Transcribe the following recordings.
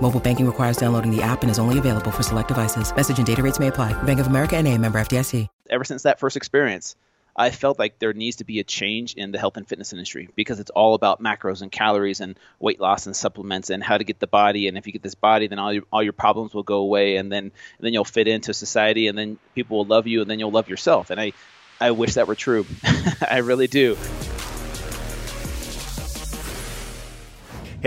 Mobile banking requires downloading the app and is only available for select devices. Message and data rates may apply. Bank of America and a member FDIC. Ever since that first experience, I felt like there needs to be a change in the health and fitness industry because it's all about macros and calories and weight loss and supplements and how to get the body. And if you get this body, then all your, all your problems will go away, and then and then you'll fit into society, and then people will love you, and then you'll love yourself. And I I wish that were true. I really do.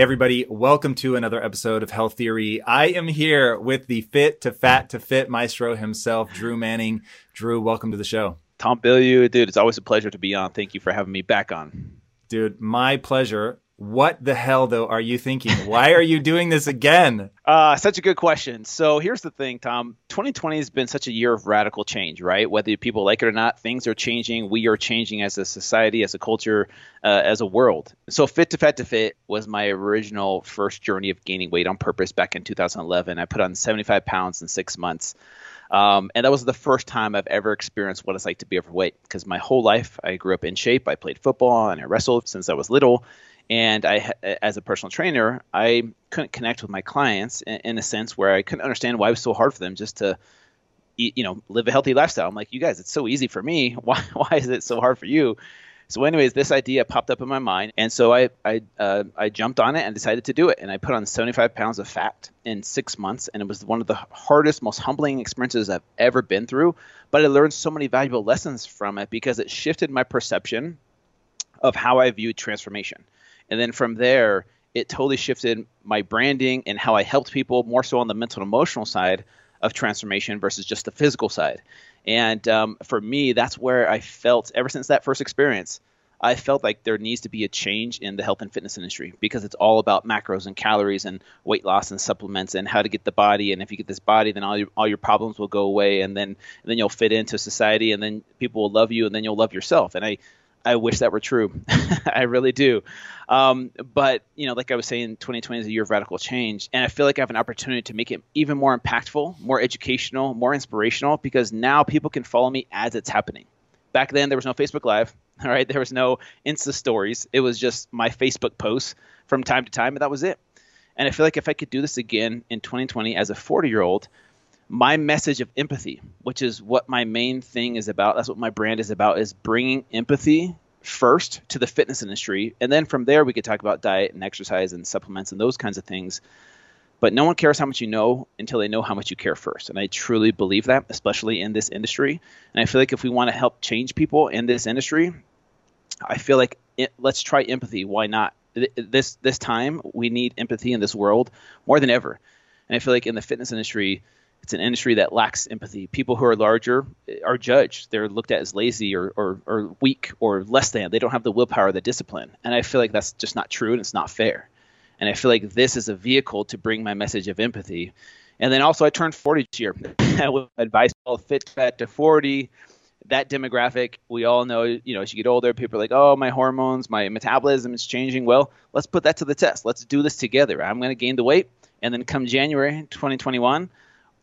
Hey, everybody, welcome to another episode of Health Theory. I am here with the fit to fat to fit maestro himself, Drew Manning. Drew, welcome to the show. Tom Bilyeu, dude, it's always a pleasure to be on. Thank you for having me back on. Dude, my pleasure. What the hell, though, are you thinking? Why are you doing this again? Uh, such a good question. So here's the thing, Tom. 2020 has been such a year of radical change, right? Whether people like it or not, things are changing. We are changing as a society, as a culture, uh, as a world. So Fit to Fat to Fit was my original first journey of gaining weight on purpose back in 2011. I put on 75 pounds in six months. Um, and that was the first time I've ever experienced what it's like to be overweight because my whole life I grew up in shape. I played football and I wrestled since I was little and I, as a personal trainer, I couldn't connect with my clients in, a sense where I couldn't understand why it was so hard for them just to, eat, you know, live a healthy lifestyle. I'm like, you guys, it's so easy for me. Why, why is it so hard for you? So, anyways, this idea popped up in my mind, and so I, I, uh, I jumped on it and decided to do it. And I put on 75 pounds of fat in six months, and it was one of the hardest, most humbling experiences I've ever been through. But I learned so many valuable lessons from it because it shifted my perception of how I viewed transformation. And then from there, it totally shifted my branding and how I helped people more so on the mental and emotional side of transformation versus just the physical side. And um, for me, that's where I felt ever since that first experience. I felt like there needs to be a change in the health and fitness industry because it's all about macros and calories and weight loss and supplements and how to get the body. And if you get this body, then all your, all your problems will go away, and then and then you'll fit into society, and then people will love you, and then you'll love yourself. And I I wish that were true. I really do. Um, but you know, like I was saying, 2020 is a year of radical change, and I feel like I have an opportunity to make it even more impactful, more educational, more inspirational, because now people can follow me as it's happening. Back then, there was no Facebook Live. All right, there was no Insta stories. It was just my Facebook posts from time to time, and that was it. And I feel like if I could do this again in 2020 as a 40 year old, my message of empathy, which is what my main thing is about. That's what my brand is about, is bringing empathy first to the fitness industry. And then from there, we could talk about diet and exercise and supplements and those kinds of things. But no one cares how much you know until they know how much you care first. And I truly believe that, especially in this industry. And I feel like if we want to help change people in this industry, I feel like it, let's try empathy. Why not? This this time we need empathy in this world more than ever. And I feel like in the fitness industry, it's an industry that lacks empathy. People who are larger eh, are judged. They're looked at as lazy or, or, or weak or less than. They don't have the willpower, the discipline. And I feel like that's just not true and it's not fair. And I feel like this is a vehicle to bring my message of empathy. And then also, I turned 40 this year. I would advise all Fit Fat to 40. That demographic, we all know, you know, as you get older, people are like, oh, my hormones, my metabolism is changing. Well, let's put that to the test. Let's do this together. I'm going to gain the weight. And then come January 2021,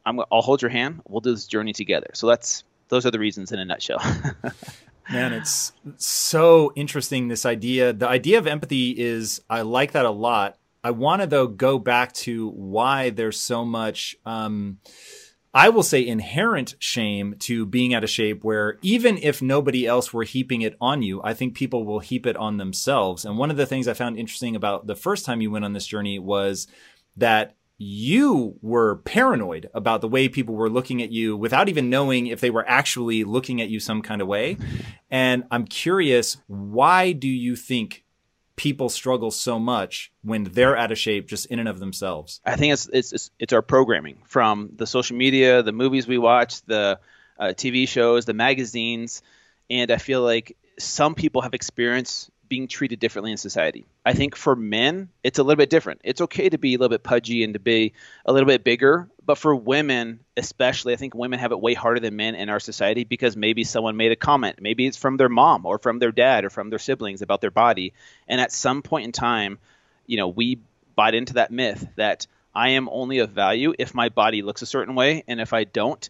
I'm, I'll hold your hand. We'll do this journey together. So that's those are the reasons in a nutshell. Man, it's so interesting. This idea, the idea of empathy is, I like that a lot. I want to though go back to why there's so much. Um, I will say inherent shame to being out of shape where even if nobody else were heaping it on you, I think people will heap it on themselves. And one of the things I found interesting about the first time you went on this journey was that you were paranoid about the way people were looking at you without even knowing if they were actually looking at you some kind of way. And I'm curious, why do you think people struggle so much when they're out of shape just in and of themselves? I think it's it's it's, our programming from the social media, the movies we watch, the uh, TV shows, the magazines, and I feel like some people have experienced being treated differently in society. I think for men, it's a little bit different. It's okay to be a little bit pudgy and to be a little bit bigger, but for women, especially, I think women have it way harder than men in our society because maybe someone made a comment. Maybe it's from their mom or from their dad or from their siblings about their body. And at some point in time, you know, we bought into that myth that I am only of value if my body looks a certain way. And if I don't,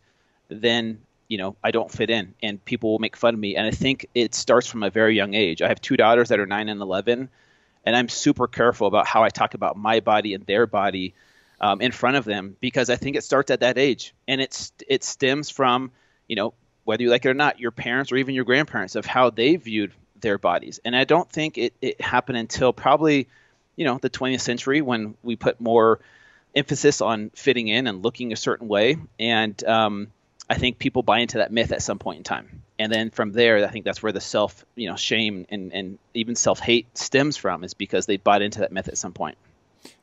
then you know I don't fit in, and people will make fun of me. And I think it starts from a very young age. I have two daughters that are nine and eleven, and I'm super careful about how I talk about my body and their body um, in front of them because I think it starts at that age, and it's it stems from you know whether you like it or not, your parents or even your grandparents of how they viewed their bodies. And I don't think it, it happened until probably you know the 20th century when we put more emphasis on fitting in and looking a certain way and um, I think people buy into that myth at some point in time. And then from there, I think that's where the self, you know, shame and, and even self hate stems from is because they bought into that myth at some point.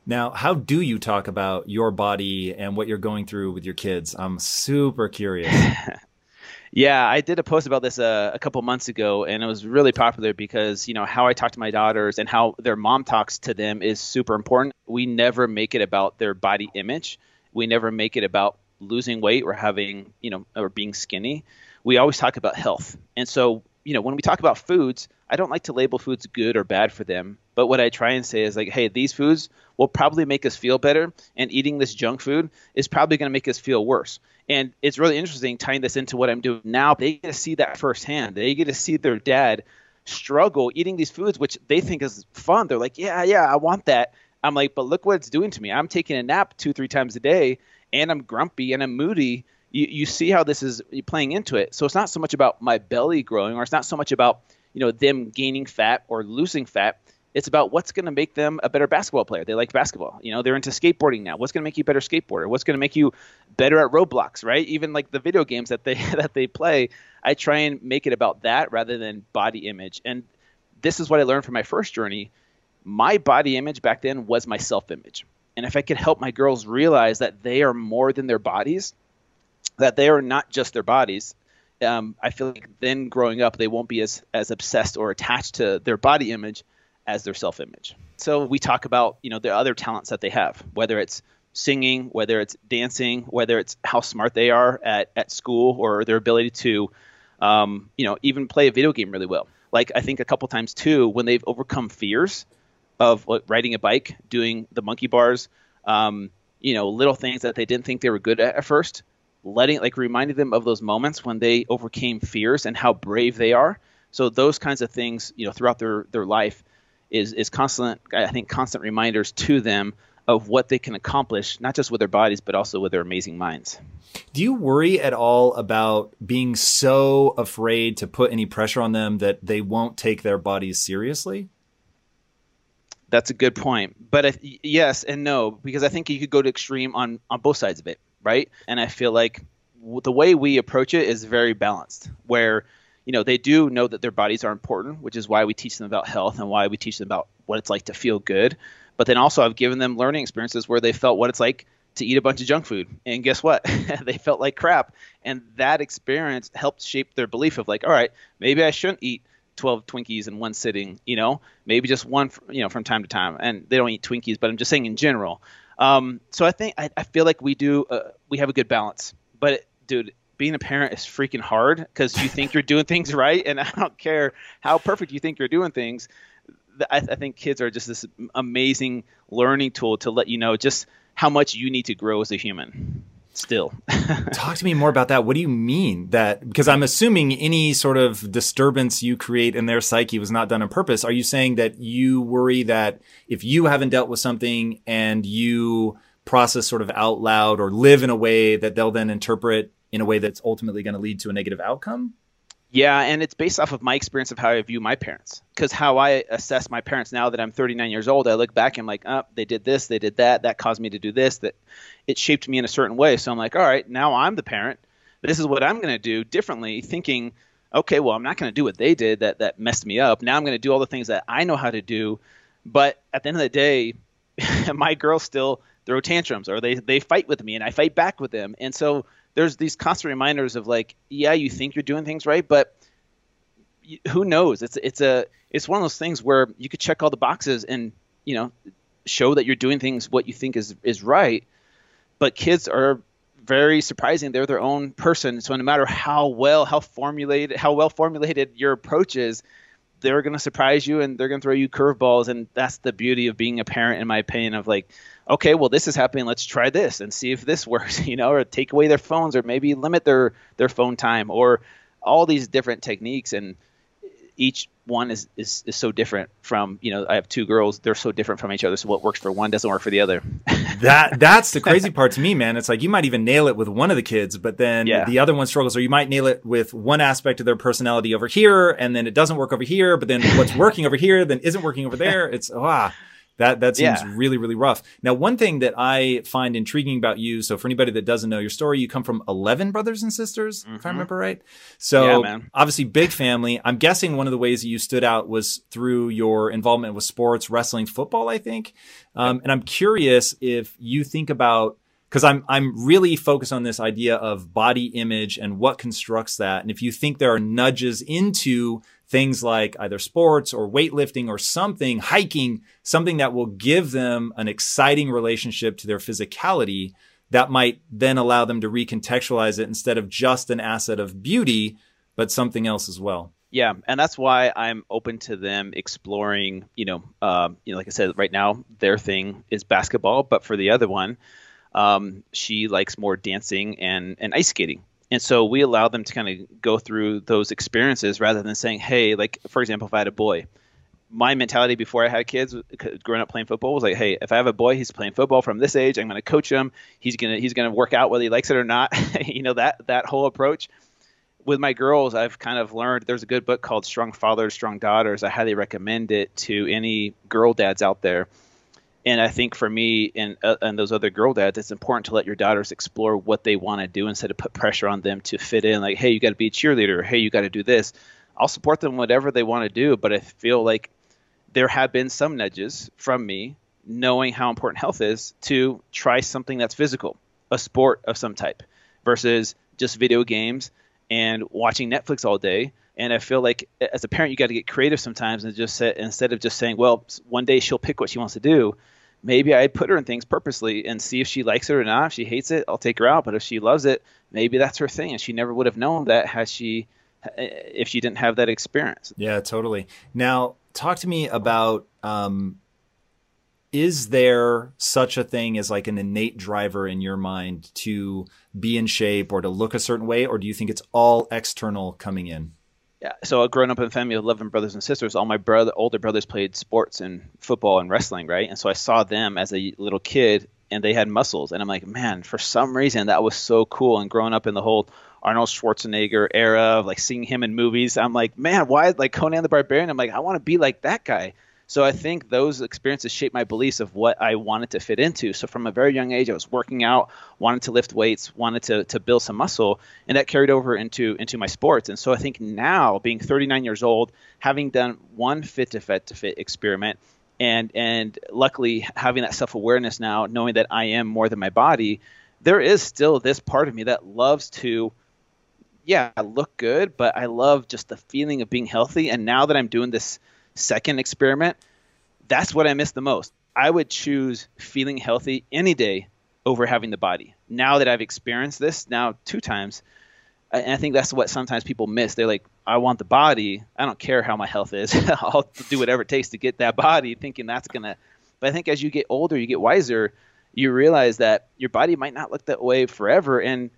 Now, how do you talk about your body and what you're going through with your kids? I'm super curious. yeah, I did a post about this uh, a couple months ago, and it was really popular because you know how I talk to my daughters and how their mom talks to them is super important. We never make it about their body image. We never make it about losing weight or having, you know, or being skinny, we always talk about health. And so, you know, when we talk about foods, I don't like to label foods good or bad for them. But what I try and say is like, hey, these foods will probably make us feel better, and eating this junk food is probably going to make us feel worse. And it's really interesting tying this into what I'm doing now. They get to see that firsthand. They get to see their dad struggle eating these foods, which they think is fun. They're like, yeah, yeah, I want that. I'm like, but look what it's doing to me. I'm taking a nap two, three times a day, and I'm grumpy and I'm moody, you, you see how this is playing into it. So it's not so much about my belly growing, or it's not so much about you know them gaining fat or losing fat. It's about what's going to make them a better basketball player. They like basketball. You know, they're into skateboarding now. What's going to make you a better skateboarder? What's going to make you better at Roblox, right? Even like the video games that they that they play, I try and make it about that rather than body image. And this is what I learned from my first journey. My body image back then was my self-image. And if I could help my girls realize that they are more than their bodies, that they are not just their bodies, um, I feel like then growing up they won't be as as obsessed or attached to their body image as their self image. So we talk about you know the other talents that they have, whether it's singing, whether it's dancing, whether it's how smart they are at at school or their ability to um, you know even play a video game really well. Like I think a couple times too when they've overcome fears of riding a bike, doing the monkey bars, um, you know, little things that they didn't think they were good at at first, letting like reminding them of those moments when they overcame fears and how brave they are. So those kinds of things, you know, throughout their their life is is constant. I think constant reminders to them of what they can accomplish, not just with their bodies, but also with their amazing minds. Do you worry at all about being so afraid to put any pressure on them that they won't take their bodies seriously? That's a good point. But if, yes and no, because I think you could go to extreme on on both sides of it, right? And I feel like the way we approach it is very balanced, where you know they do know that their bodies are important, which is why we teach them about health and why we teach them about what it's like to feel good. But then also I've given them learning experiences where they felt what it's like to eat a bunch of junk food. And guess what? they felt like crap. And that experience helped shape their belief of like, all right, maybe I shouldn't eat 12 Twinkies in one sitting, you know, maybe just one, you know, from time to time. And they don't eat Twinkies, but I'm just saying in general. Um, so I think I, I, feel like we do uh, we have a good balance. But it, dude, being a parent is freaking hard because you think you're doing things right, and I don't care how perfect you think you're doing things. I, I think kids are just this amazing learning tool to let you know just how much you need to grow as a human still. Talk to me more about that. What do you mean that? Because I'm assuming any sort of disturbance you create in their psyche was not done on purpose. Are you saying that you worry that if you haven't dealt with something and you process sort of out loud or live in a way that they'll then interpret in a way that's ultimately going to lead to a negative outcome? Yeah, and it's based off of my experience of how I view my parents. Because how I assess my parents now that I'm 39 years old, I look back and I'm like, oh, they did this, they did that, that caused me to do this, that it shaped me in a certain way. So I'm like, all right, now I'm the parent. This is what I'm going to do differently, thinking, okay, well, I'm not going to do what they did that that messed me up. Now I'm going to do all the things that I know how to do. But at the end of the day, my girls still throw tantrums or they they fight with me and I fight back with them. And so there's these constant reminders of like, yeah, you think you're doing things right, but who knows? It's it's a it's one of those things where you could check all the boxes and you know show that you're doing things what you think is is right, but kids are very surprising. They're their own person, so no matter how well how formulated how well formulated your approach is, they're going to surprise you and they're going to throw you curveballs, and that's the beauty of being a parent, in my opinion. Of like, okay, well, this is happening. Let's try this and see if this works, you know, or take away their phones or maybe limit their, their phone time or all these different techniques. And each one is, is, is so different from, you know, I have two girls. They're so different from each other. So what works for one doesn't work for the other. that that's the crazy part to me, man. It's like you might even nail it with one of the kids, but then yeah. the other one struggles, or you might nail it with one aspect of their personality over here, and then it doesn't work over here, but then what's working over here then isn't working over there. It's ah. That that seems yeah. really really rough. Now, one thing that I find intriguing about you, so for anybody that doesn't know your story, you come from eleven brothers and sisters, mm-hmm. if I mm-hmm. remember right. So yeah, obviously big family. I'm guessing one of the ways that you stood out was through your involvement with sports, wrestling, football. I think, um, and I'm curious if you think about because I'm I'm really focused on this idea of body image and what constructs that, and if you think there are nudges into things like either sports or weightlifting or something, hiking, something that will give them an exciting relationship to their physicality that might then allow them to recontextualize it instead of just an asset of beauty, but something else as well. Yeah, and that's why I'm open to them exploring. You know, um, you know, like I said, right now their thing is basketball, but for the other one, um, she likes more dancing and and ice skating and so we allow them to kind of go through those experiences rather than saying hey like for example if i had a boy my mentality before i had kids growing up playing football was like hey if i have a boy he's playing football from this age i'm going to coach him. He's going to he's to work out whether he likes it or not. You know that that whole approach. With my girls i've kind of learned there's a good book called strong fathers strong daughters. I highly recommend it to any girl dads out there and I think for me and uh, and those other girl dads, it's important to let your daughters explore what they want to do instead of put pressure on them to fit in. Like, hey, you got to be a cheerleader. Hey, you got to do this. I'll support them whatever they want to do, but I feel like there have been some nudges from me, knowing how important health is, to try something that's physical, a sport of some type, versus just video games and watching Netflix all day. And I feel like as a parent, you got to get creative sometimes and just say, instead of just saying, well, one day she'll pick what she wants to do maybe I put her in things purposely and see if she likes it or not. If she hates it, I'll take her out. But if she loves it, maybe that's her thing, and she never would have known that had she if she didn't have that experience. Yeah, totally. Now, talk to me about um, is there such a thing as like an innate driver in your mind to be in shape or to look a certain way, or do you think it's all external coming in? So growing up in a family of 11 brothers and sisters, all my brother, older brothers played sports and football and wrestling, right? And so I saw them as a little kid and they had muscles. And I'm like, man, for some reason that was so cool. And growing up in the whole Arnold Schwarzenegger era of like seeing him in movies, I'm like, man, why like Conan the Barbarian? I'm like, I want to be like that guy. So I think those experiences shaped my beliefs of what I wanted to fit into. So from a very young age, I was working out, wanted to lift weights, wanted to, to build some muscle, and that carried over into into my sports. And so I think now, being 39 years old, having done one fit to fit to fit experiment, and and luckily having that self awareness now, knowing that I am more than my body, there is still this part of me that loves to yeah, look good, but I love just the feeling of being healthy. And now that I'm doing this second experiment, that's what I miss the most. I would choose feeling healthy any day over having the body. Now that I've experienced this now two times, and I think that's what sometimes people miss. They're like, I want the body. I don't care how my health is. I'll do whatever it takes to get that body, thinking that's gonna. But I think as you get older, you get wiser. You realize that your body might not look that way forever, and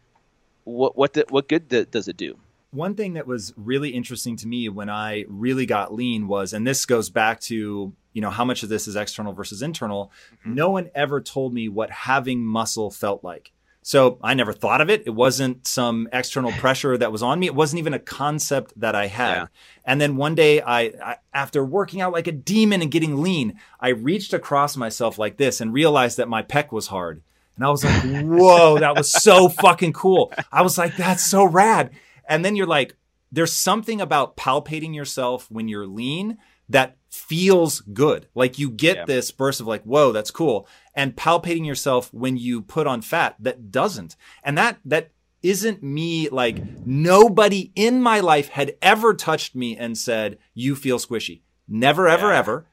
what what the, what good does it do? One thing that was really interesting to me when I really got lean was, and this goes back to, you know, how much of this is external versus internal. Mm-hmm. No one ever told me what having muscle felt like. So I never thought of it. It wasn't some external pressure that was on me. It wasn't even a concept that I had. Yeah. And then one day I, I, after working out like a demon and getting lean, I reached across myself like this and realized that my pec was hard. And I was like, whoa, that was so fucking cool. I was like, that's so rad. And then you're like, there's something about palpating yourself when you're lean that feels good. Like you get yeah. this burst of like, whoa, that's cool. And palpating yourself when you put on fat that doesn't. And that, that isn't me like nobody in my life had ever touched me and said, you feel squishy. Never, ever, yeah. ever.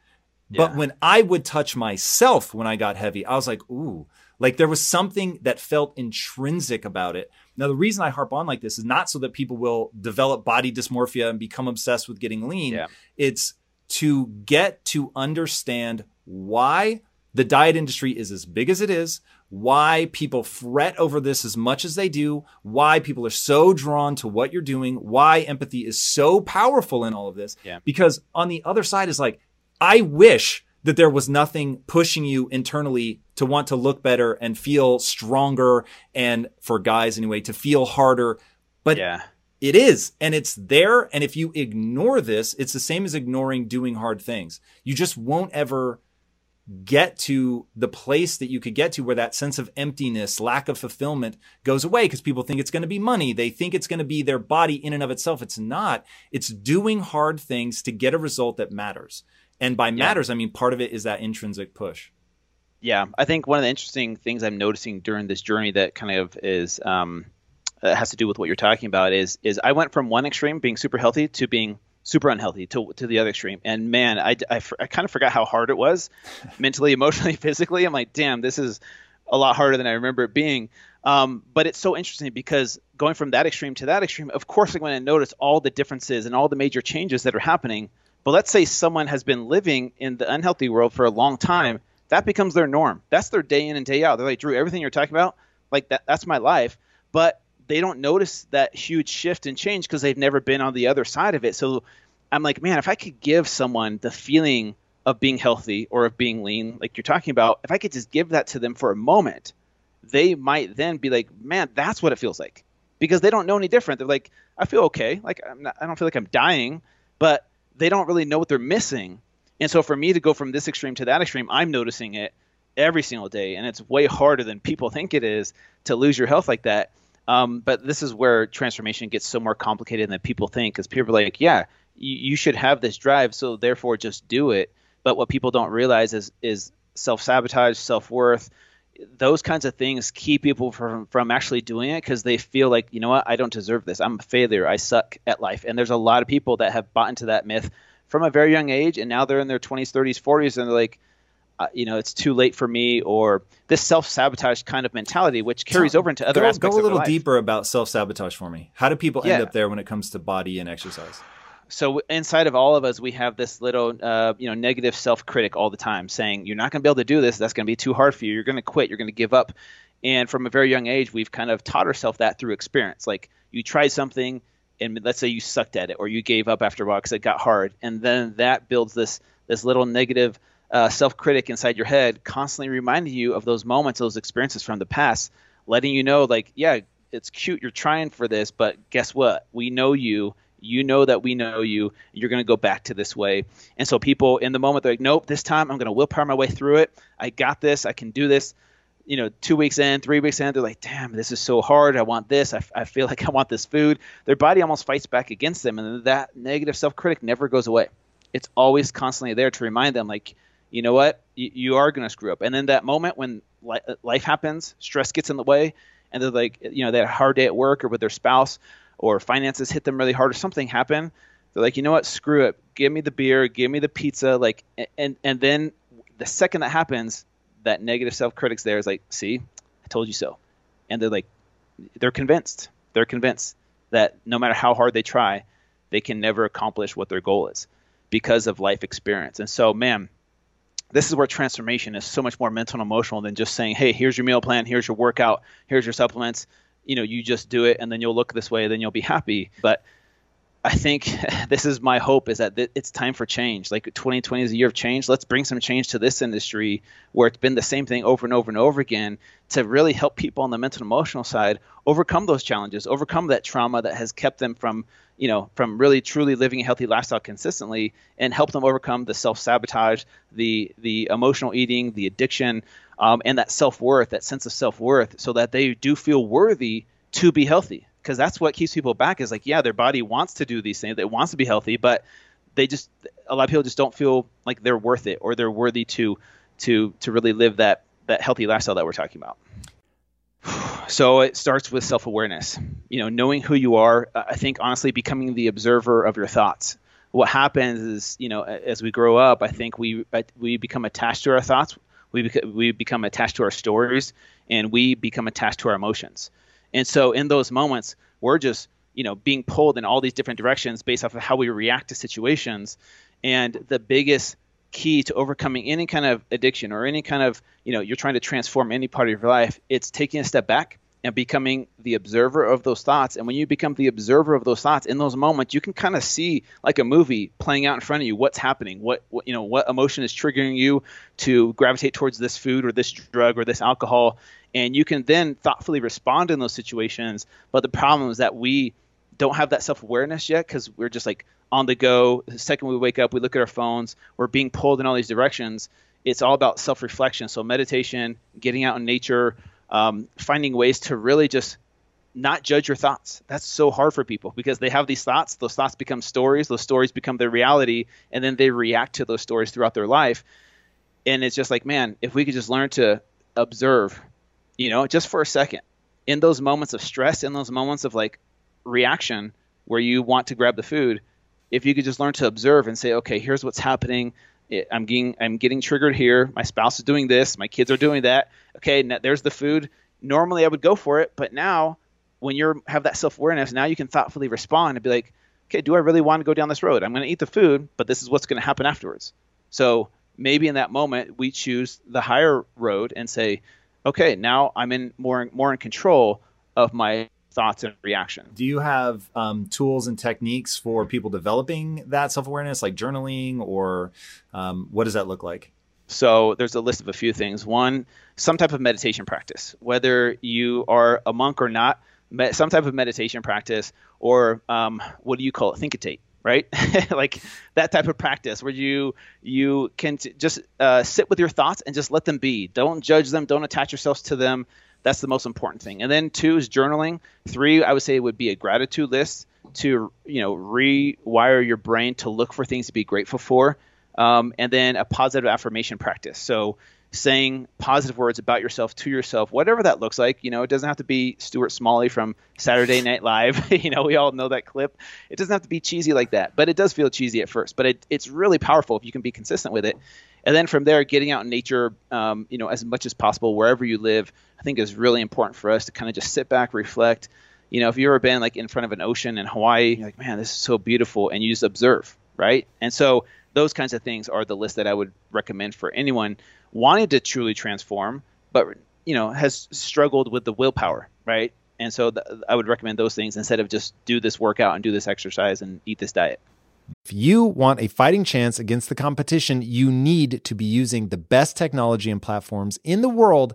But yeah. when I would touch myself when I got heavy, I was like, ooh, like there was something that felt intrinsic about it. Now, the reason I harp on like this is not so that people will develop body dysmorphia and become obsessed with getting lean. Yeah. It's to get to understand why the diet industry is as big as it is, why people fret over this as much as they do, why people are so drawn to what you're doing, why empathy is so powerful in all of this. Yeah. Because on the other side is like, I wish that there was nothing pushing you internally to want to look better and feel stronger and for guys anyway, to feel harder. But yeah. It is, and it's there. And if you ignore this, it's the same as ignoring doing hard things. You just won't ever get to the place that you could get to where that sense of emptiness, lack of fulfillment goes away because people think it's going to be money. They think it's going to be their body in and of itself. It's not. It's doing hard things to get a result that matters. And by matters. I mean part of it is that intrinsic push. Yeah, I think one of the interesting things I'm noticing during this journey that kind of is um, uh, has to do with what you're talking about is is I went from one extreme being super healthy to being super unhealthy to, to the other extreme and man I, I, I kind of forgot how hard it was mentally emotionally physically i'm like damn this is a lot harder than i remember it being um, but it's so interesting because going from that extreme to that extreme of course i'm going to notice all the differences and all the major changes that are happening but let's say someone has been living in the unhealthy world for a long time that becomes their norm that's their day in and day out they're like drew everything you're talking about like that that's my life but they don't notice that huge shift and change because they've never been on the other side of it. So I'm like, man, if I could give someone the feeling of being healthy or of being lean, like you're talking about, if I could just give that to them for a moment, they might then be like, man, that's what it feels like. Because they don't know any different. They're like, I feel okay. Like not, I don't feel like I'm dying, but they don't really know what they're missing. And so for me to go from this extreme to that extreme, I'm noticing it every single day, and it's way harder than people think it is to lose your health like that. Um, but this is where transformation gets so more complicated than people think because people are like, yeah, you, you should have this drive, so therefore just do it. But what people don't realize is is self sabotage, self worth, those kinds of things keep people from from actually doing it because they feel like you know what I don't deserve this. I'm a failure. I suck at life. And there's a lot of people that have bought into that myth from a very young age, and now they're in their 20s, 30s, 40s, and they're like, uh, you know, it's too late for me, or this self sabotage kind of mentality, which carries over into other go, aspects. Go a little deeper about self sabotage for me. How do people yeah. end up there when it comes to body and exercise? So inside of all of us, we have this little, uh, you know, negative self critic all the time, saying you're not going to be able to do this. That's going to be too hard for you. You're going to quit. You're going to give up. And from a very young age, we've kind of taught ourselves that through experience. Like you tried something, and let's say you sucked at it, or you gave up after a while because it got hard, and then that builds this this little negative uh, self critic inside your head constantly reminding you of those moments, those experiences from the past, letting you know, like, yeah, it's cute, you're trying for this, but guess what? We know you. You know that we know you. You're going to go back to this way. And so people in the moment, they're like, nope, this time I'm going to willpower my way through it. I got this. I can do this. You know, two weeks in, three weeks in, they're like, damn, this is so hard. I want this. I, I feel like I want this food. Their body almost fights back against them. And that negative self critic never goes away. It's always constantly there to remind them, like, you know what, you, you are going to screw up. And then that moment when li- life happens, stress gets in the way, and they're like, you know, they had a hard day at work or with their spouse, or finances hit them really hard, or something happened. They're like, you know what, screw it. Give me the beer, give me the pizza, like, and and then the second that happens, that negative self critic's there is like, see, I told you so, and they're like, they're convinced, they're convinced that no matter how hard they try, they can never accomplish what their goal is because of life experience. And so, man, this is where transformation is so much more mental and emotional than just saying, hey, here's your meal plan, here's your workout, here's your supplements. You know, you just do it and then you'll look this way, then you'll be happy. But I think this is my hope is that it's time for change. Like 2020 is a year of change. Let's bring some change to this industry where it's been the same thing over and over and over again to really help people on the mental and emotional side overcome those challenges, overcome that trauma that has kept them from, you know, from really truly living a healthy lifestyle consistently and help them overcome the self-sabotage, the the emotional eating, the addiction, um, and that self-worth, that sense of self-worth so that they do feel worthy to be healthy. Because that's what keeps people back is like yeah their body wants to do these things. It wants to be healthy but they just a lot of people just don't feel like they're worth it or they're worthy to to to really live that that healthy lifestyle that we're talking about. So it starts with self-awareness. You know knowing who you are i think honestly becoming the observer of your thoughts. What happens is you know as we grow up i think we we become attached to our thoughts we, we become attached to our stories and we become attached to our emotions and so in those moments, we're just, you know, being pulled in all these different directions based off of how we react to situations. And the biggest key to overcoming any kind of addiction or any kind of, you know, you're trying to transform any part of your life, it's taking a step back and becoming the observer of those thoughts. And when you become the observer of those thoughts in those moments, you can kind of see like a movie playing out in front of you what's happening, what, what, you know, what emotion is triggering you to gravitate towards this food or this drug or this alcohol, and you can then thoughtfully respond in those situations. But the problem is that we don't have that self awareness yet because we're just like on the go. The second we wake up, we look at our phones, we're being pulled in all these directions. It's all about self reflection. So, meditation, getting out in nature, um, finding ways to really just not judge your thoughts. That's so hard for people because they have these thoughts. Those thoughts become stories. Those stories become their reality. And then they react to those stories throughout their life. And it's just like, man, if we could just learn to observe you know, just for a second. In those moments of stress, in those moments of like reaction where you want to grab the food, if you could just learn to observe and say, okay, here's what's happening. I'm getting I'm getting triggered here. My spouse is doing this. My kids are doing that. Okay, there's the food. Normally I would go for it, but now when you have that self awareness, now you can thoughtfully respond and be like, okay, do I really want to go down this road? I'm going to eat the food, but this is what's going to happen afterwards. So maybe in that moment we choose the higher road and say, okay, now I'm in more more in control of my thoughts and reaction. Do you have um, tools and techniques for people developing that self awareness, like journaling, or um, what does that look like? So there's a list of a few things. One, some type of meditation practice, whether you are a monk or not, some type of meditation practice, or um, what do you call it? Thinkitate right? like that type of practice where you you can t- just uh, sit with your thoughts and just let them be. Don't judge them. Don't attach yourselves to them. That's the most important thing. And then two is journaling. Three, I would say, would be a gratitude list to you know rewire your brain to look for things to be grateful for. Um, and then a positive affirmation practice. So saying positive words about yourself to yourself, whatever that looks like. You know, it doesn't have to be Stuart Smalley from Saturday Night Live. you know, we all know that clip. It doesn't have to be cheesy like that, but it does feel cheesy at first. But it, it's really powerful if you can be consistent with it. And then from there, getting out in nature, um, you know, as much as possible wherever you live, I think is really important for us to kind of just sit back, reflect. You know, if you've ever been like in front of an ocean in Hawaii, you're like, man, this is so beautiful, and you just observe, right? And so those kinds of things are the list that I would recommend for anyone wanting to truly transform, but you know has struggled with the willpower, right? And so th- I would recommend those things instead of just do this workout and do this exercise and eat this diet. If you want a fighting chance against the competition, you need to be using the best technology and platforms in the world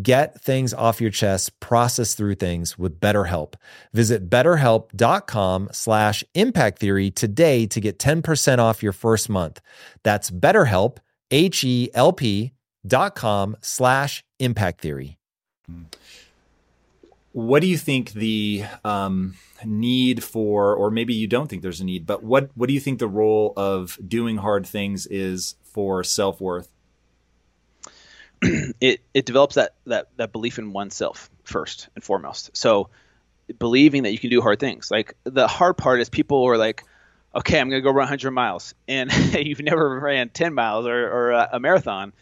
Get things off your chest, process through things with BetterHelp. Visit betterhelp.com slash impact theory today to get 10% off your first month. That's betterhelp, H-E-L-P dot com slash impact theory. What do you think the um, need for, or maybe you don't think there's a need, but what, what do you think the role of doing hard things is for self-worth? it it develops that that that belief in oneself first and foremost. So believing that you can do hard things. Like the hard part is people are like, okay, I'm gonna go run 100 miles, and you've never ran 10 miles or, or a, a marathon,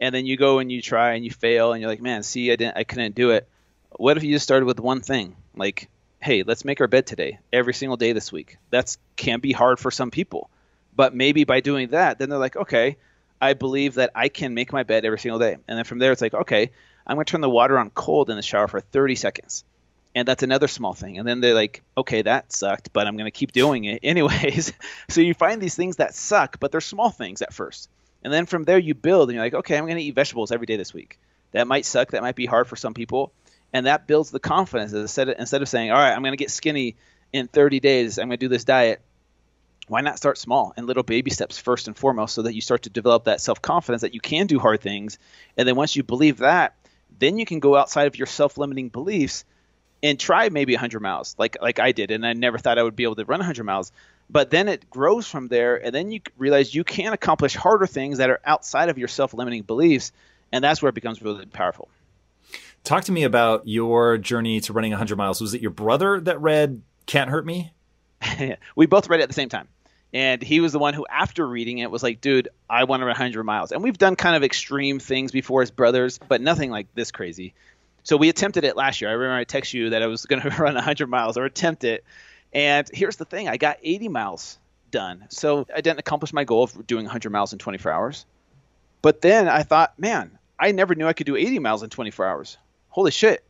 and then you go and you try and you fail, and you're like, man, see, I didn't, I couldn't do it. What if you just started with one thing, like, hey, let's make our bed today, every single day this week. That's can be hard for some people, but maybe by doing that, then they're like, okay, I believe that I can make my bed every single day. And then from there, it's like, okay, I'm going to turn the water on cold in the shower for 30 seconds. And that's another small thing. And then they're like, okay, that sucked, but I'm going to keep doing it anyways. so you find these things that suck, but they're small things at first. And then from there, you build and you're like, okay, I'm going to eat vegetables every day this week. That might suck. That might be hard for some people. And that builds the confidence. Instead of, instead of saying, all right, I'm going to get skinny in 30 days, I'm going to do this diet why not start small and little baby steps first and foremost so that you start to develop that self-confidence that you can do hard things? And then once you believe that then you can go outside of your self-limiting beliefs and try maybe 100 miles like like I did and I never thought I would be able to run 100 miles. But then it grows from there and then you realize you can accomplish harder things that are outside of your self-limiting beliefs and that's where it becomes really powerful. Talk to me about your journey to running 100 miles. Was it your brother that read can't hurt me? We both read it at the same time and he was the one who after reading it was like dude i want to run 100 miles. And we've done kind of extreme things before as brothers but nothing like this crazy. So we attempted it last year. I remember i texted you that i was going to run 100 miles or attempt it. And here's the thing i got 80 miles done. So i didn't accomplish my goal of doing 100 miles in 24 hours. But then i thought man i never knew i could do 80 miles in 24 hours. Holy shit.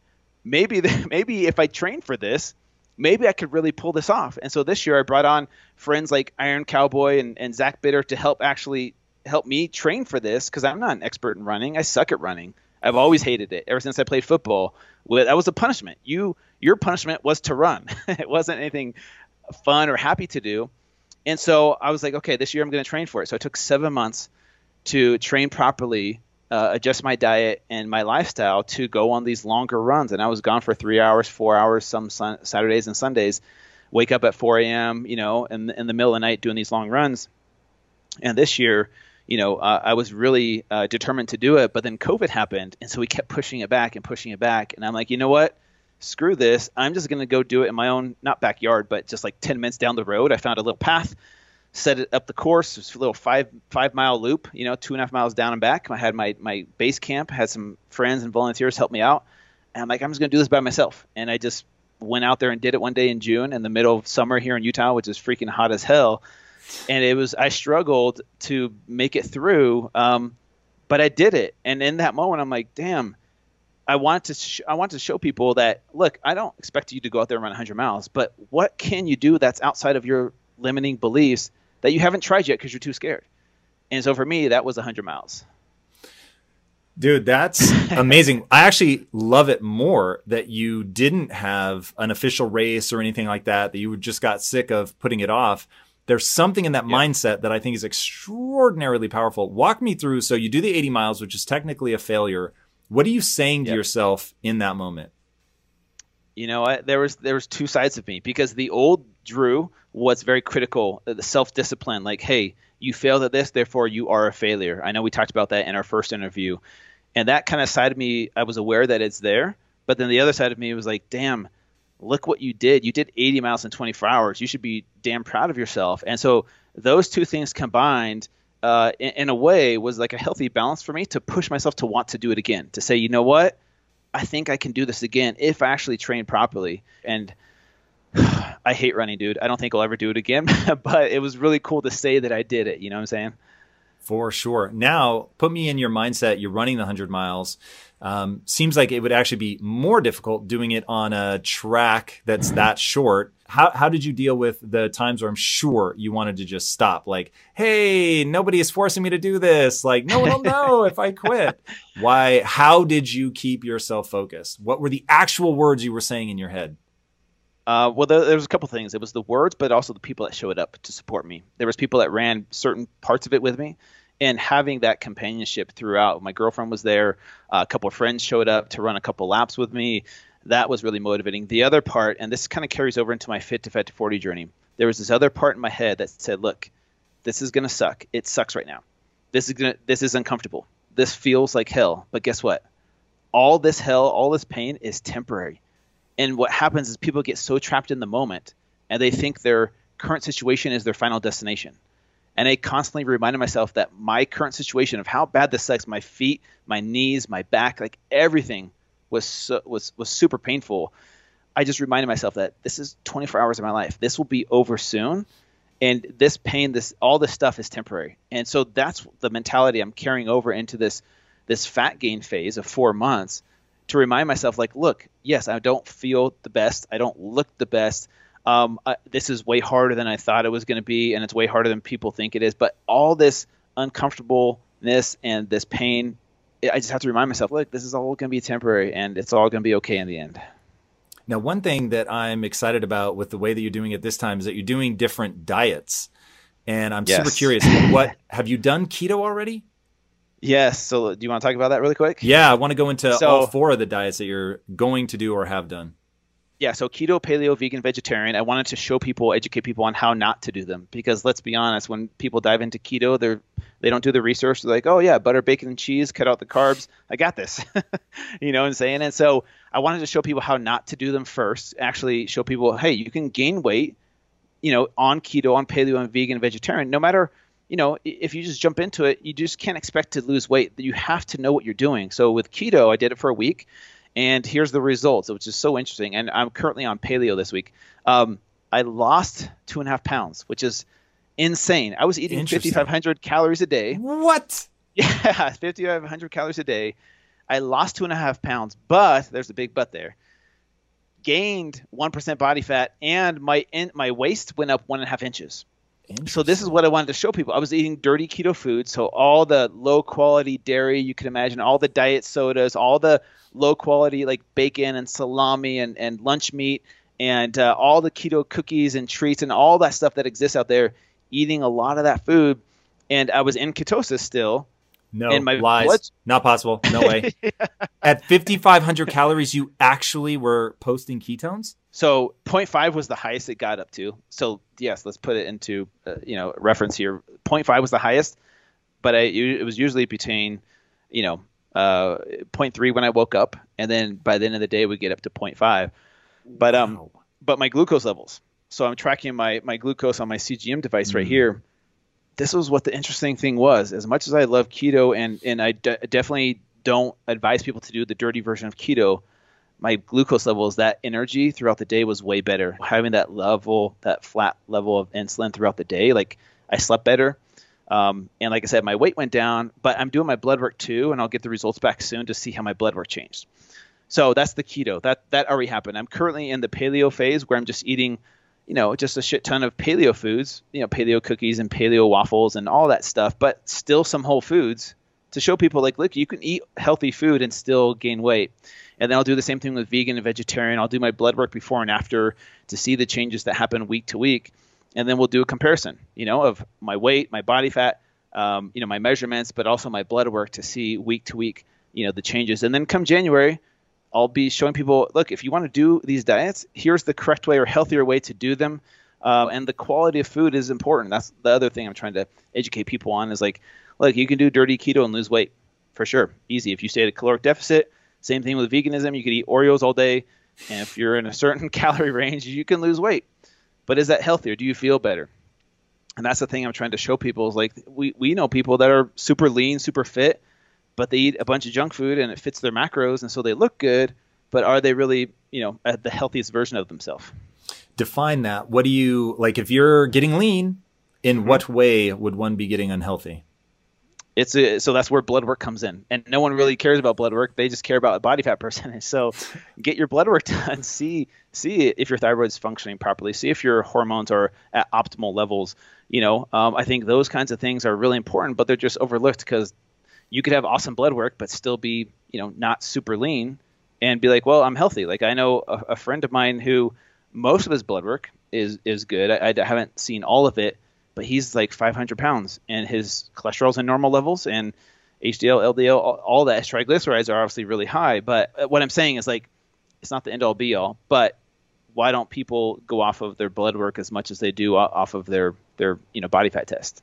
Maybe maybe if i trained for this maybe I could really pull this off. And so this year I brought on friends like Iron Cowboy and, and Zach Bitter to help actually help me train for this because I'm not an expert in running. I suck at running. I've always hated it ever since I played football. That was a punishment. You your punishment was to run. it wasn't anything fun or happy to do. And so I was like, okay, this year I'm going to train for it. So I took seven months to train properly uh, adjust my diet and my lifestyle to go on these longer runs. And I was gone for three hours, four hours, some sun- Saturdays and Sundays. Wake up at 4 a.m. You know, in, in the middle of the night doing these long runs. And this year, you know, uh, I was really uh, determined to do it, but then COVID happened, and so we kept pushing it back and pushing it back. And I'm like, you know what? Screw this. I'm just going to go do it in my own, not backyard, but just like 10 minutes down the road. I found a little path set it up the course. It was a little five five mile loop, you know, two and a half miles down and back. I had my my base camp, had some friends and volunteers help me out, and I'm like, I'm just gonna do this by myself. And I just went out there and did it one day in June in the middle of summer here in Utah, which is freaking hot as hell. And it was I struggled to make it through, um, but I did it. And in that moment, I'm like, damn. I want to sh- I want to show people that look, I don't expect you to go out there and run 100 miles, but what can you do that's outside of your limiting beliefs that you haven't tried yet because you're too scared. And so for me, that was 100 miles. Dude, that's amazing. I actually love it more that you didn't have an official race or anything like that, that you just got sick of putting it off. There's something in that yeah. mindset that I think is extraordinarily powerful. Walk me through. So you do the 80 miles, which is technically a failure. What are you saying to yep. yourself in that moment? You know, I, there was there was two sides of me because the old Drew was very critical, uh, the self discipline, like, hey, you failed at this, therefore you are a failure. I know we talked about that in our first interview. And that kind of side of me, I was aware that it's there. But then the other side of me was like, damn, look what you did. You did 80 miles in 24 hours. You should be damn proud of yourself. And so those two things combined, uh, in, in, a way, was like a healthy balance for me to push myself to want to do it again. To say, you know what, I think I can do this again if I actually train properly. And I hate running, dude. I don't think I'll ever do it again. but it was really cool to say that I did it. You know what I'm saying? For sure. Now, put me in your mindset. You're running the 100 miles. Um, seems like it would actually be more difficult doing it on a track that's that short. How, how did you deal with the times where I'm sure you wanted to just stop? Like, hey, nobody is forcing me to do this. Like, no one will know if I quit. Why? How did you keep yourself focused? What were the actual words you were saying in your head? Uh, well, there, there, was a couple things. It was the words, but also the people that showed up to support me. There was people that ran certain parts of it with me, and having that companionship throughout. My girlfriend was there. Uh, a couple of friends showed up to run a couple laps with me. That was really motivating. The other part, and this kind of carries over into my fit to fat to 40 journey. There was this other part in my head that said, "Look, this is gonna suck. It sucks right now. This is gonna. This is uncomfortable. This feels like hell. But guess what? All this hell, all this pain is temporary." And what happens is people get so trapped in the moment and they think their current situation is their final destination. And I constantly reminded myself that my current situation of how bad this sucks, my feet, my knees, my back, like everything was so, was was super painful. I just reminded myself that this is 24 hours of my life. This will be over soon, and this pain, this all this stuff is temporary. And so that's the mentality I'm carrying over into this this fat gain phase of four months to remind myself, like, look, yes, I don't feel the best, I don't look the best. Um, I, this is way harder than I thought it was going to be, and it's way harder than people think it is. But all this uncomfortableness and this pain, I just have to remind myself, look, this is all going to be temporary, and it's all going to be okay in the end. Now, one thing that I'm excited about with the way that you're doing it this time is that you're doing different diets, and I'm yes. super curious. what have you done keto already? Yes. So, do you want to talk about that really quick? Yeah, I want to go into so, all four of the diets that you're going to do or have done. Yeah. So, keto, paleo, vegan, vegetarian. I wanted to show people, educate people on how not to do them because let's be honest, when people dive into keto, they're they don't do the research. They're like, oh yeah, butter, bacon, and cheese. Cut out the carbs. I got this. you know what I'm saying? And so, I wanted to show people how not to do them first. Actually, show people, hey, you can gain weight. You know, on keto, on paleo, on vegan, vegetarian, no matter you know, if you just jump into it, you just can't expect to lose weight. You have to know what you're doing. So with keto, I did it for a week, and here's the results, which is so interesting. And I'm currently on paleo this week. Um, I lost two and a half pounds, which is insane. I was eating 5,500 calories a day. What? Yeah, 5,500 calories a day. I lost two and a half pounds, but there's a big but there. Gained one percent body fat, and my in, my waist went up one and a half inches. So this is what I wanted to show people. I was eating dirty keto food, so all the low quality dairy you can imagine, all the diet sodas, all the low quality like bacon and salami and, and lunch meat, and uh, all the keto cookies and treats and all that stuff that exists out there. Eating a lot of that food, and I was in ketosis still. No and my lies, blood... not possible. No way. yeah. At 5,500 calories, you actually were posting ketones. So 0.5 was the highest it got up to. So yes, let's put it into uh, you know reference here. 0.5 was the highest, but I, it was usually between you know uh, 0.3 when I woke up, and then by the end of the day we get up to 0.5. But um, wow. but my glucose levels. So I'm tracking my my glucose on my CGM device mm. right here. This was what the interesting thing was. As much as I love keto, and and I de- definitely don't advise people to do the dirty version of keto my glucose levels, that energy throughout the day was way better. Having that level, that flat level of insulin throughout the day, like I slept better. Um, and like I said, my weight went down, but I'm doing my blood work too, and I'll get the results back soon to see how my blood work changed. So that's the keto. That that already happened. I'm currently in the paleo phase where I'm just eating, you know, just a shit ton of paleo foods, you know, paleo cookies and paleo waffles and all that stuff, but still some whole foods to show people like, look, you can eat healthy food and still gain weight and then I'll do the same thing with vegan and vegetarian. I'll do my blood work before and after to see the changes that happen week to week, and then we'll do a comparison, you know, of my weight, my body fat, um, you know, my measurements, but also my blood work to see week to week, you know, the changes. And then come January, I'll be showing people, look, if you want to do these diets, here's the correct way or healthier way to do them. Uh, and the quality of food is important. That's the other thing I'm trying to educate people on is like, look, you can do dirty keto and lose weight for sure, easy. If you stay at a caloric deficit, same thing with veganism. You could eat Oreos all day, And if you're in a certain calorie range, you can lose weight. But is that healthier? Do you feel better? And that's the thing I'm trying to show people is like we, we know people that are super lean, super fit, but they eat a bunch of junk food and it fits their macros and so they look good, but are they really, you know, at the healthiest version of themselves? Define that. What do you like if you're getting lean, in mm-hmm. what way would one be getting unhealthy? It's a, so that's where blood work comes in. And no one really cares about blood work. They just care about body fat percentage. So get your blood work done. See see if your thyroid's functioning properly. See if your hormones are at optimal levels. You know um, i think those kinds of things are really important but they're just overlooked because you could have awesome blood work but still be you know not super lean and be like well i'm healthy. Like i know a, a friend of mine who most of his blood work is is good. I, I haven't seen all of it but he's like 500 pounds and his cholesterol's in normal levels and HDL, LDL, all, all that triglycerides are obviously really high. But what I'm saying is like, it's not the end all be all. But why don't people go off of their blood work as much as they do off of their their you know body fat test?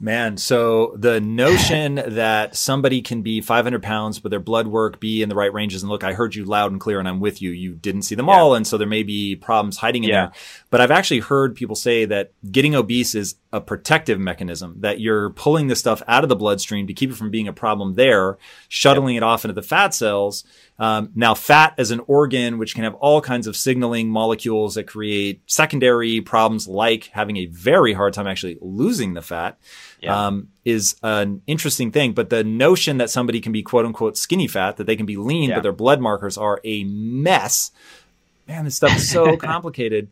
Man, so the notion that somebody can be 500 pounds, but their blood work be in the right ranges, and look, I heard you loud and clear, and I'm with you. You didn't see them yeah. all, and so there may be problems hiding in yeah. there. But I've actually heard people say that getting obese is a protective mechanism, that you're pulling the stuff out of the bloodstream to keep it from being a problem there, shuttling yep. it off into the fat cells. Um, now, fat as an organ, which can have all kinds of signaling molecules that create secondary problems like having a very hard time actually losing the fat yeah. um, is an interesting thing. But the notion that somebody can be quote unquote skinny fat, that they can be lean, yeah. but their blood markers are a mess. Man, this stuff is so complicated.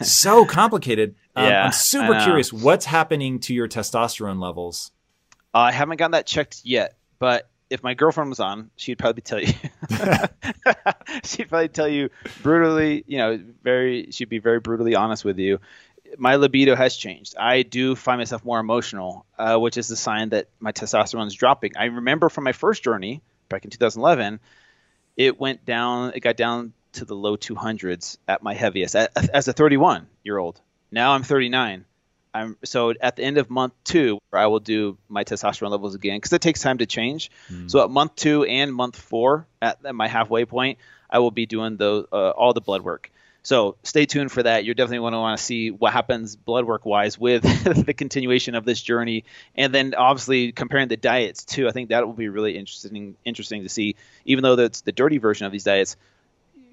so complicated. Um, yeah, I'm super curious. What's happening to your testosterone levels? Uh, I haven't gotten that checked yet, but if my girlfriend was on, she'd probably tell you. she'd probably tell you brutally, you know, very. She'd be very brutally honest with you my libido has changed. I do find myself more emotional, uh, which is a sign that my testosterone is dropping. I remember from my first journey back in 2011, it went down. It got down to the low 200s at my heaviest as a 31 year old. Now I'm 39. I'm so at the end of month two, I will do my testosterone levels again because it takes time to change. Mm. So at month two and month four, at, at my halfway point, I will be doing the uh, all the blood work. So stay tuned for that. You're definitely going to want to see what happens blood work wise with the continuation of this journey, and then obviously comparing the diets too. I think that will be really interesting interesting to see. Even though that's the dirty version of these diets,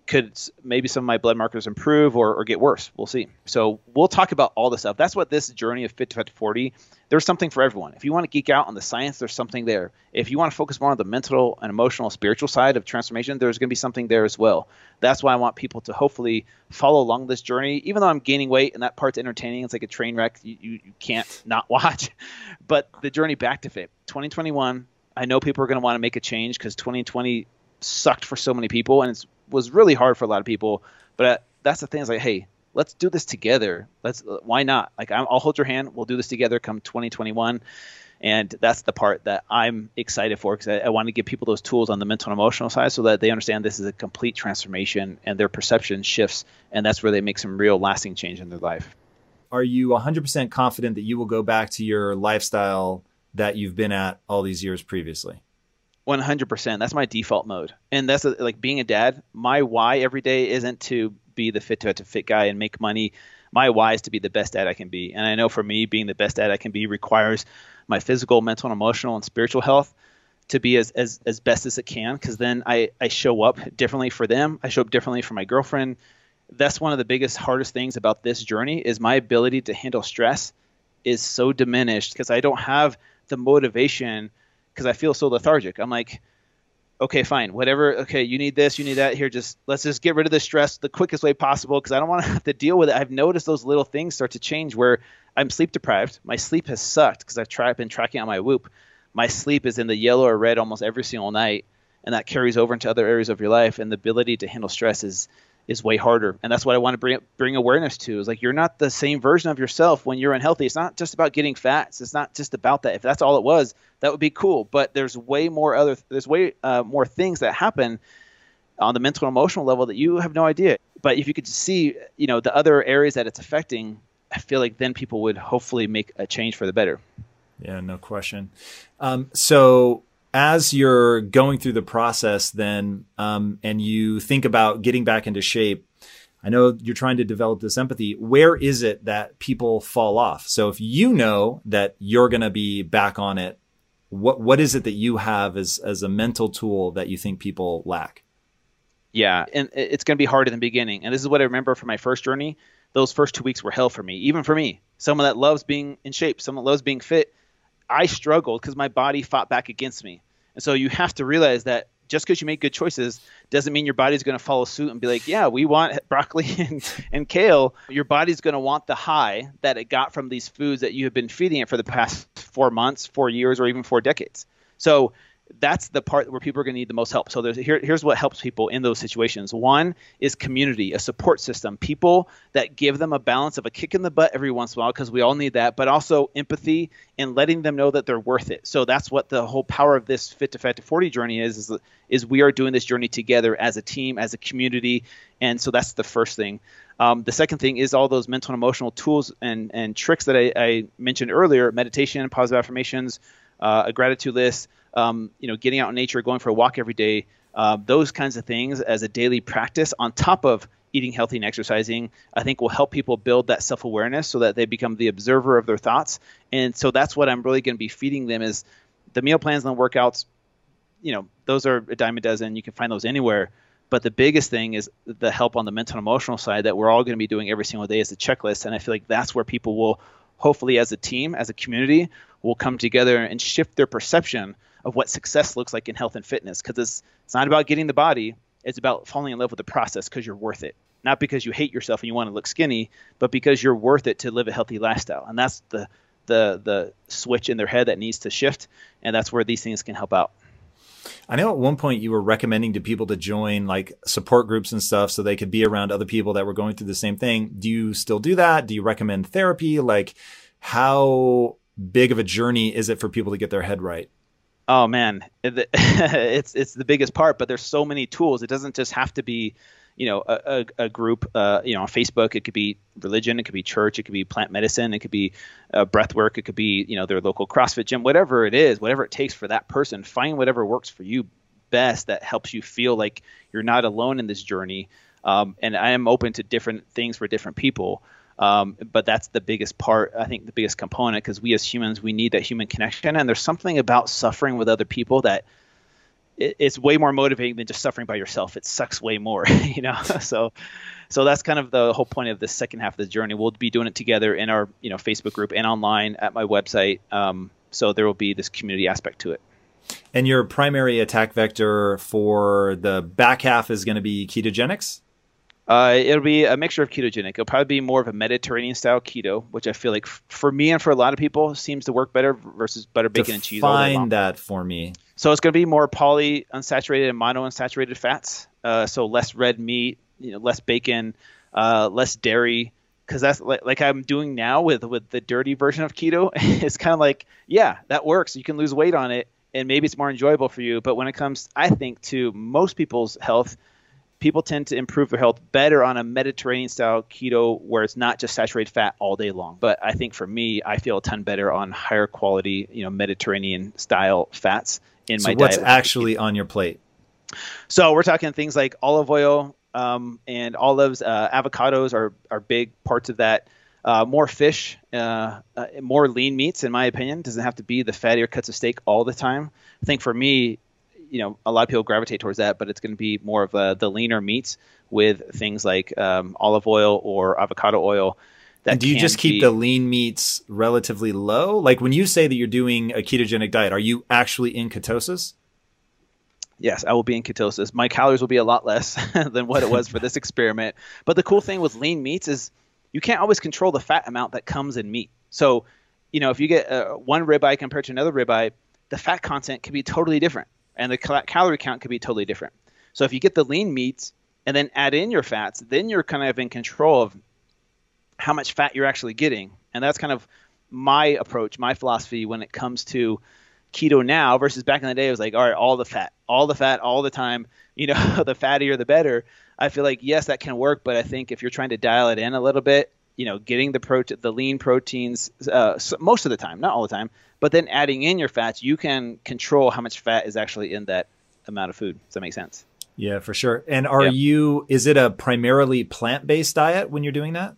could maybe some of my blood markers improve or, or, get worse? We'll see. So we'll talk about all this stuff. That's what this journey of Fit to Fat 40. There's something for everyone. If you want to geek out on the science, there's something there. If you want to focus more on the mental and emotional, spiritual side of transformation, there's going to be something there as well. That's why I want people to hopefully follow along this journey. Even though I'm gaining weight and that part's entertaining, it's like a train wreck. You, you, you can't not watch. But the journey back to fit, 2021. I know people are going to want to make a change because 2020 sucked for so many people, and it was really hard for a lot of people. But uh, that's the thing is like, hey, let's do this together. Let's uh, why not? Like i will hold your hand. We'll do this together come 2021. And that's the part that I'm excited for because I, I want to give people those tools on the mental and emotional side so that they understand this is a complete transformation and their perception shifts. And that's where they make some real lasting change in their life. Are you 100% confident that you will go back to your lifestyle that you've been at all these years previously? 100%. That's my default mode. And that's a, like being a dad. My why every day isn't to be the fit to, to fit guy and make money. My why is to be the best dad I can be. And I know for me, being the best dad I can be requires my physical, mental, and emotional and spiritual health to be as, as, as best as it can because then I, I show up differently for them. I show up differently for my girlfriend. That's one of the biggest, hardest things about this journey is my ability to handle stress is so diminished because I don't have the motivation – because I feel so lethargic. I'm like, okay, fine, whatever. Okay, you need this, you need that. Here, just let's just get rid of the stress the quickest way possible because I don't want to have to deal with it. I've noticed those little things start to change where I'm sleep deprived. My sleep has sucked because I've been tracking on my Whoop. My sleep is in the yellow or red almost every single night, and that carries over into other areas of your life. And the ability to handle stress is is way harder. And that's what I want to bring bring awareness to. Is like you're not the same version of yourself when you're unhealthy. It's not just about getting fats. It's not just about that. If that's all it was, that would be cool. But there's way more other there's way uh, more things that happen on the mental and emotional level that you have no idea. But if you could see, you know, the other areas that it's affecting, I feel like then people would hopefully make a change for the better. Yeah, no question. Um, so as you're going through the process, then, um, and you think about getting back into shape, I know you're trying to develop this empathy. Where is it that people fall off? So if you know that you're going to be back on it, what what is it that you have as as a mental tool that you think people lack? Yeah, and it's going to be hard in the beginning. And this is what I remember from my first journey. Those first two weeks were hell for me, even for me. Someone that loves being in shape, someone that loves being fit. I struggled because my body fought back against me. And so you have to realize that just because you make good choices doesn't mean your body's going to follow suit and be like, yeah, we want broccoli and, and kale. Your body's going to want the high that it got from these foods that you have been feeding it for the past four months, four years, or even four decades. So that's the part where people are going to need the most help. So here, here's what helps people in those situations. One is community, a support system, people that give them a balance of a kick in the butt every once in a while because we all need that, but also empathy and letting them know that they're worth it. So that's what the whole power of this Fit to Fat to 40 journey is, is is we are doing this journey together as a team, as a community, and so that's the first thing. Um, the second thing is all those mental and emotional tools and and tricks that I, I mentioned earlier: meditation, positive affirmations, uh, a gratitude list um, you know, getting out in nature, going for a walk every day, uh, those kinds of things as a daily practice on top of eating healthy and exercising, I think will help people build that self-awareness so that they become the observer of their thoughts. And so that's what I'm really going to be feeding them is the meal plans and the workouts. You know, those are a dime a dozen. You can find those anywhere. But the biggest thing is the help on the mental and emotional side that we're all going to be doing every single day is a checklist. And I feel like that's where people will, hopefully, as a team, as a community, will come together and shift their perception of what success looks like in health and fitness because it's it's not about getting the body it's about falling in love with the process because you're worth it not because you hate yourself and you want to look skinny but because you're worth it to live a healthy lifestyle and that's the the the switch in their head that needs to shift and that's where these things can help out I know at one point you were recommending to people to join like support groups and stuff so they could be around other people that were going through the same thing. Do you still do that? Do you recommend therapy? Like how big of a journey is it for people to get their head right? Oh man, it's it's the biggest part. But there's so many tools. It doesn't just have to be, you know, a, a, a group. Uh, you know, on Facebook, it could be religion, it could be church, it could be plant medicine, it could be uh, breath work, it could be you know their local CrossFit gym, whatever it is, whatever it takes for that person. Find whatever works for you best that helps you feel like you're not alone in this journey. Um, and I am open to different things for different people. Um, but that's the biggest part, I think, the biggest component because we as humans, we need that human connection. And there's something about suffering with other people that it, it's way more motivating than just suffering by yourself. It sucks way more, you know. so, so that's kind of the whole point of the second half of the journey. We'll be doing it together in our, you know, Facebook group and online at my website. Um, so there will be this community aspect to it. And your primary attack vector for the back half is going to be ketogenics? Uh, it'll be a mixture of ketogenic. It'll probably be more of a Mediterranean style keto, which I feel like f- for me and for a lot of people seems to work better versus butter, bacon, Define and cheese. Find that for me. So it's going to be more polyunsaturated and mono unsaturated fats. Uh, so less red meat, you know, less bacon, uh, less dairy. Because that's like, like I'm doing now with with the dirty version of keto. it's kind of like, yeah, that works. You can lose weight on it, and maybe it's more enjoyable for you. But when it comes, I think to most people's health people tend to improve their health better on a Mediterranean style keto where it's not just saturated fat all day long. But I think for me, I feel a ton better on higher quality, you know, Mediterranean style fats in so my what's diet. What's actually on your plate? So we're talking things like olive oil um, and olives, uh, avocados are are big parts of that. Uh, more fish, uh, uh, more lean meats, in my opinion. Doesn't have to be the fattier cuts of steak all the time. I think for me, you know a lot of people gravitate towards that, but it's going to be more of uh, the leaner meats with things like um, olive oil or avocado oil. and do you just keep be, the lean meats relatively low? Like when you say that you're doing a ketogenic diet, are you actually in ketosis? Yes, I will be in ketosis. My calories will be a lot less than what it was for this experiment. But the cool thing with lean meats is you can't always control the fat amount that comes in meat. So, you know, if you get uh, one ribeye compared to another ribeye, the fat content can be totally different and the cal- calorie count could be totally different. So if you get the lean meats and then add in your fats, then you're kind of in control of how much fat you're actually getting. And that's kind of my approach, my philosophy when it comes to keto now versus back in the day. It was like, all right, all the fat, all the fat, all the time. You know, the fattier the better. I feel like yes, that can work, but I think if you're trying to dial it in a little bit, you know, getting the protein, the lean proteins, uh, most of the time, not all the time, but then adding in your fats, you can control how much fat is actually in that amount of food. Does that make sense? Yeah, for sure. And are you? Is it a primarily plant-based diet when you're doing that?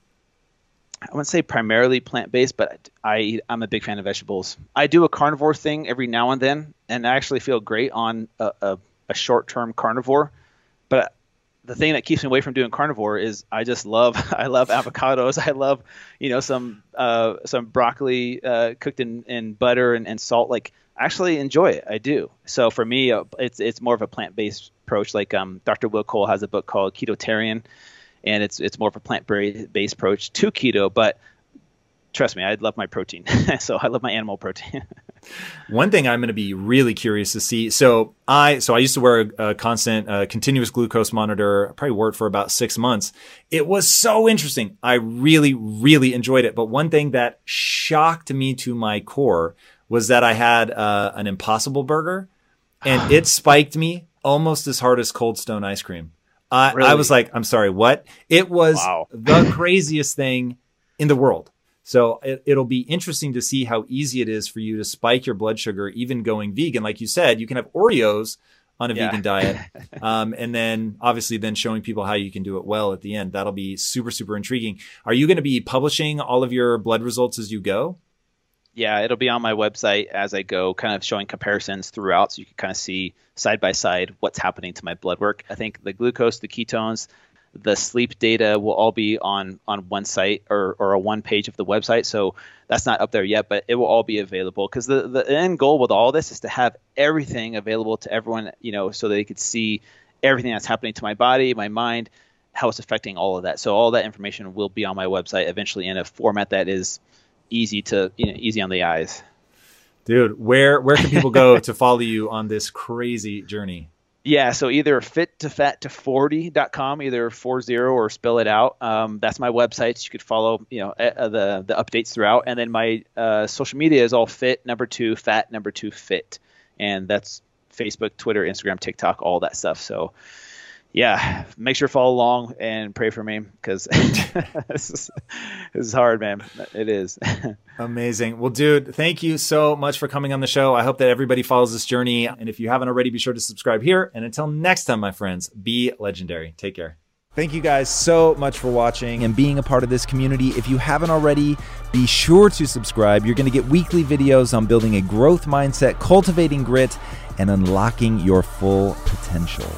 I wouldn't say primarily plant-based, but I I'm a big fan of vegetables. I do a carnivore thing every now and then, and I actually feel great on a, a, a short-term carnivore. But the thing that keeps me away from doing carnivore is I just love I love avocados. I love you know some uh, some broccoli uh, cooked in, in butter and, and salt. Like I actually enjoy it. I do. So for me, uh, it's it's more of a plant based approach. Like um, Dr. Will Cole has a book called Ketotarian, and it's it's more of a plant based approach to keto. But trust me, I love my protein. so I love my animal protein. One thing I'm going to be really curious to see. So I so I used to wear a, a constant, uh, continuous glucose monitor. I probably wore it for about six months. It was so interesting. I really, really enjoyed it. But one thing that shocked me to my core was that I had uh, an Impossible Burger, and it spiked me almost as hard as Cold Stone ice cream. Uh, really? I was like, I'm sorry, what? It was wow. the craziest thing in the world. So it, will be interesting to see how easy it is for you to spike your blood sugar, even going vegan. Like you said, you can have Oreos on a yeah. vegan diet, um, and then obviously then showing people how you can do it well at the end. That'll be super super intriguing. Are you going to be publishing all of your blood results as you go? Yeah, it'll be on my website as I go, kind of showing comparisons throughout, so you can kind of see side by side what's happening to my blood work. I think the glucose, the ketones, the sleep data will all be on on one site or, or a one page of the website. So that's not up there yet, but it will all be available because the, the end goal with all this is to have everything available to everyone, you know, so they could see everything that's happening to my body, my mind, how it's affecting all of that. So all that information will be on my website eventually in a format that is easy to you know, easy on the eyes. Dude, where where can people go to follow you on this crazy journey? Yeah, so either fit to fat to 40.com, either 40 or spell it out. Um, that's my website. You could follow, you know, uh, the the updates throughout. And then my uh, social media is all fit number two fat number two fit, and that's Facebook, Twitter, Instagram, TikTok, all that stuff. So yeah, make sure to follow along and pray for me because this, this is hard, man. It is. Amazing. Well, dude, thank you so much for coming on the show. I hope that everybody follows this journey. And if you haven't already, be sure to subscribe here. And until next time, my friends, be legendary. Take care. Thank you guys so much for watching and being a part of this community. If you haven't already, be sure to subscribe. You're going to get weekly videos on building a growth mindset, cultivating grit, and unlocking your full potential.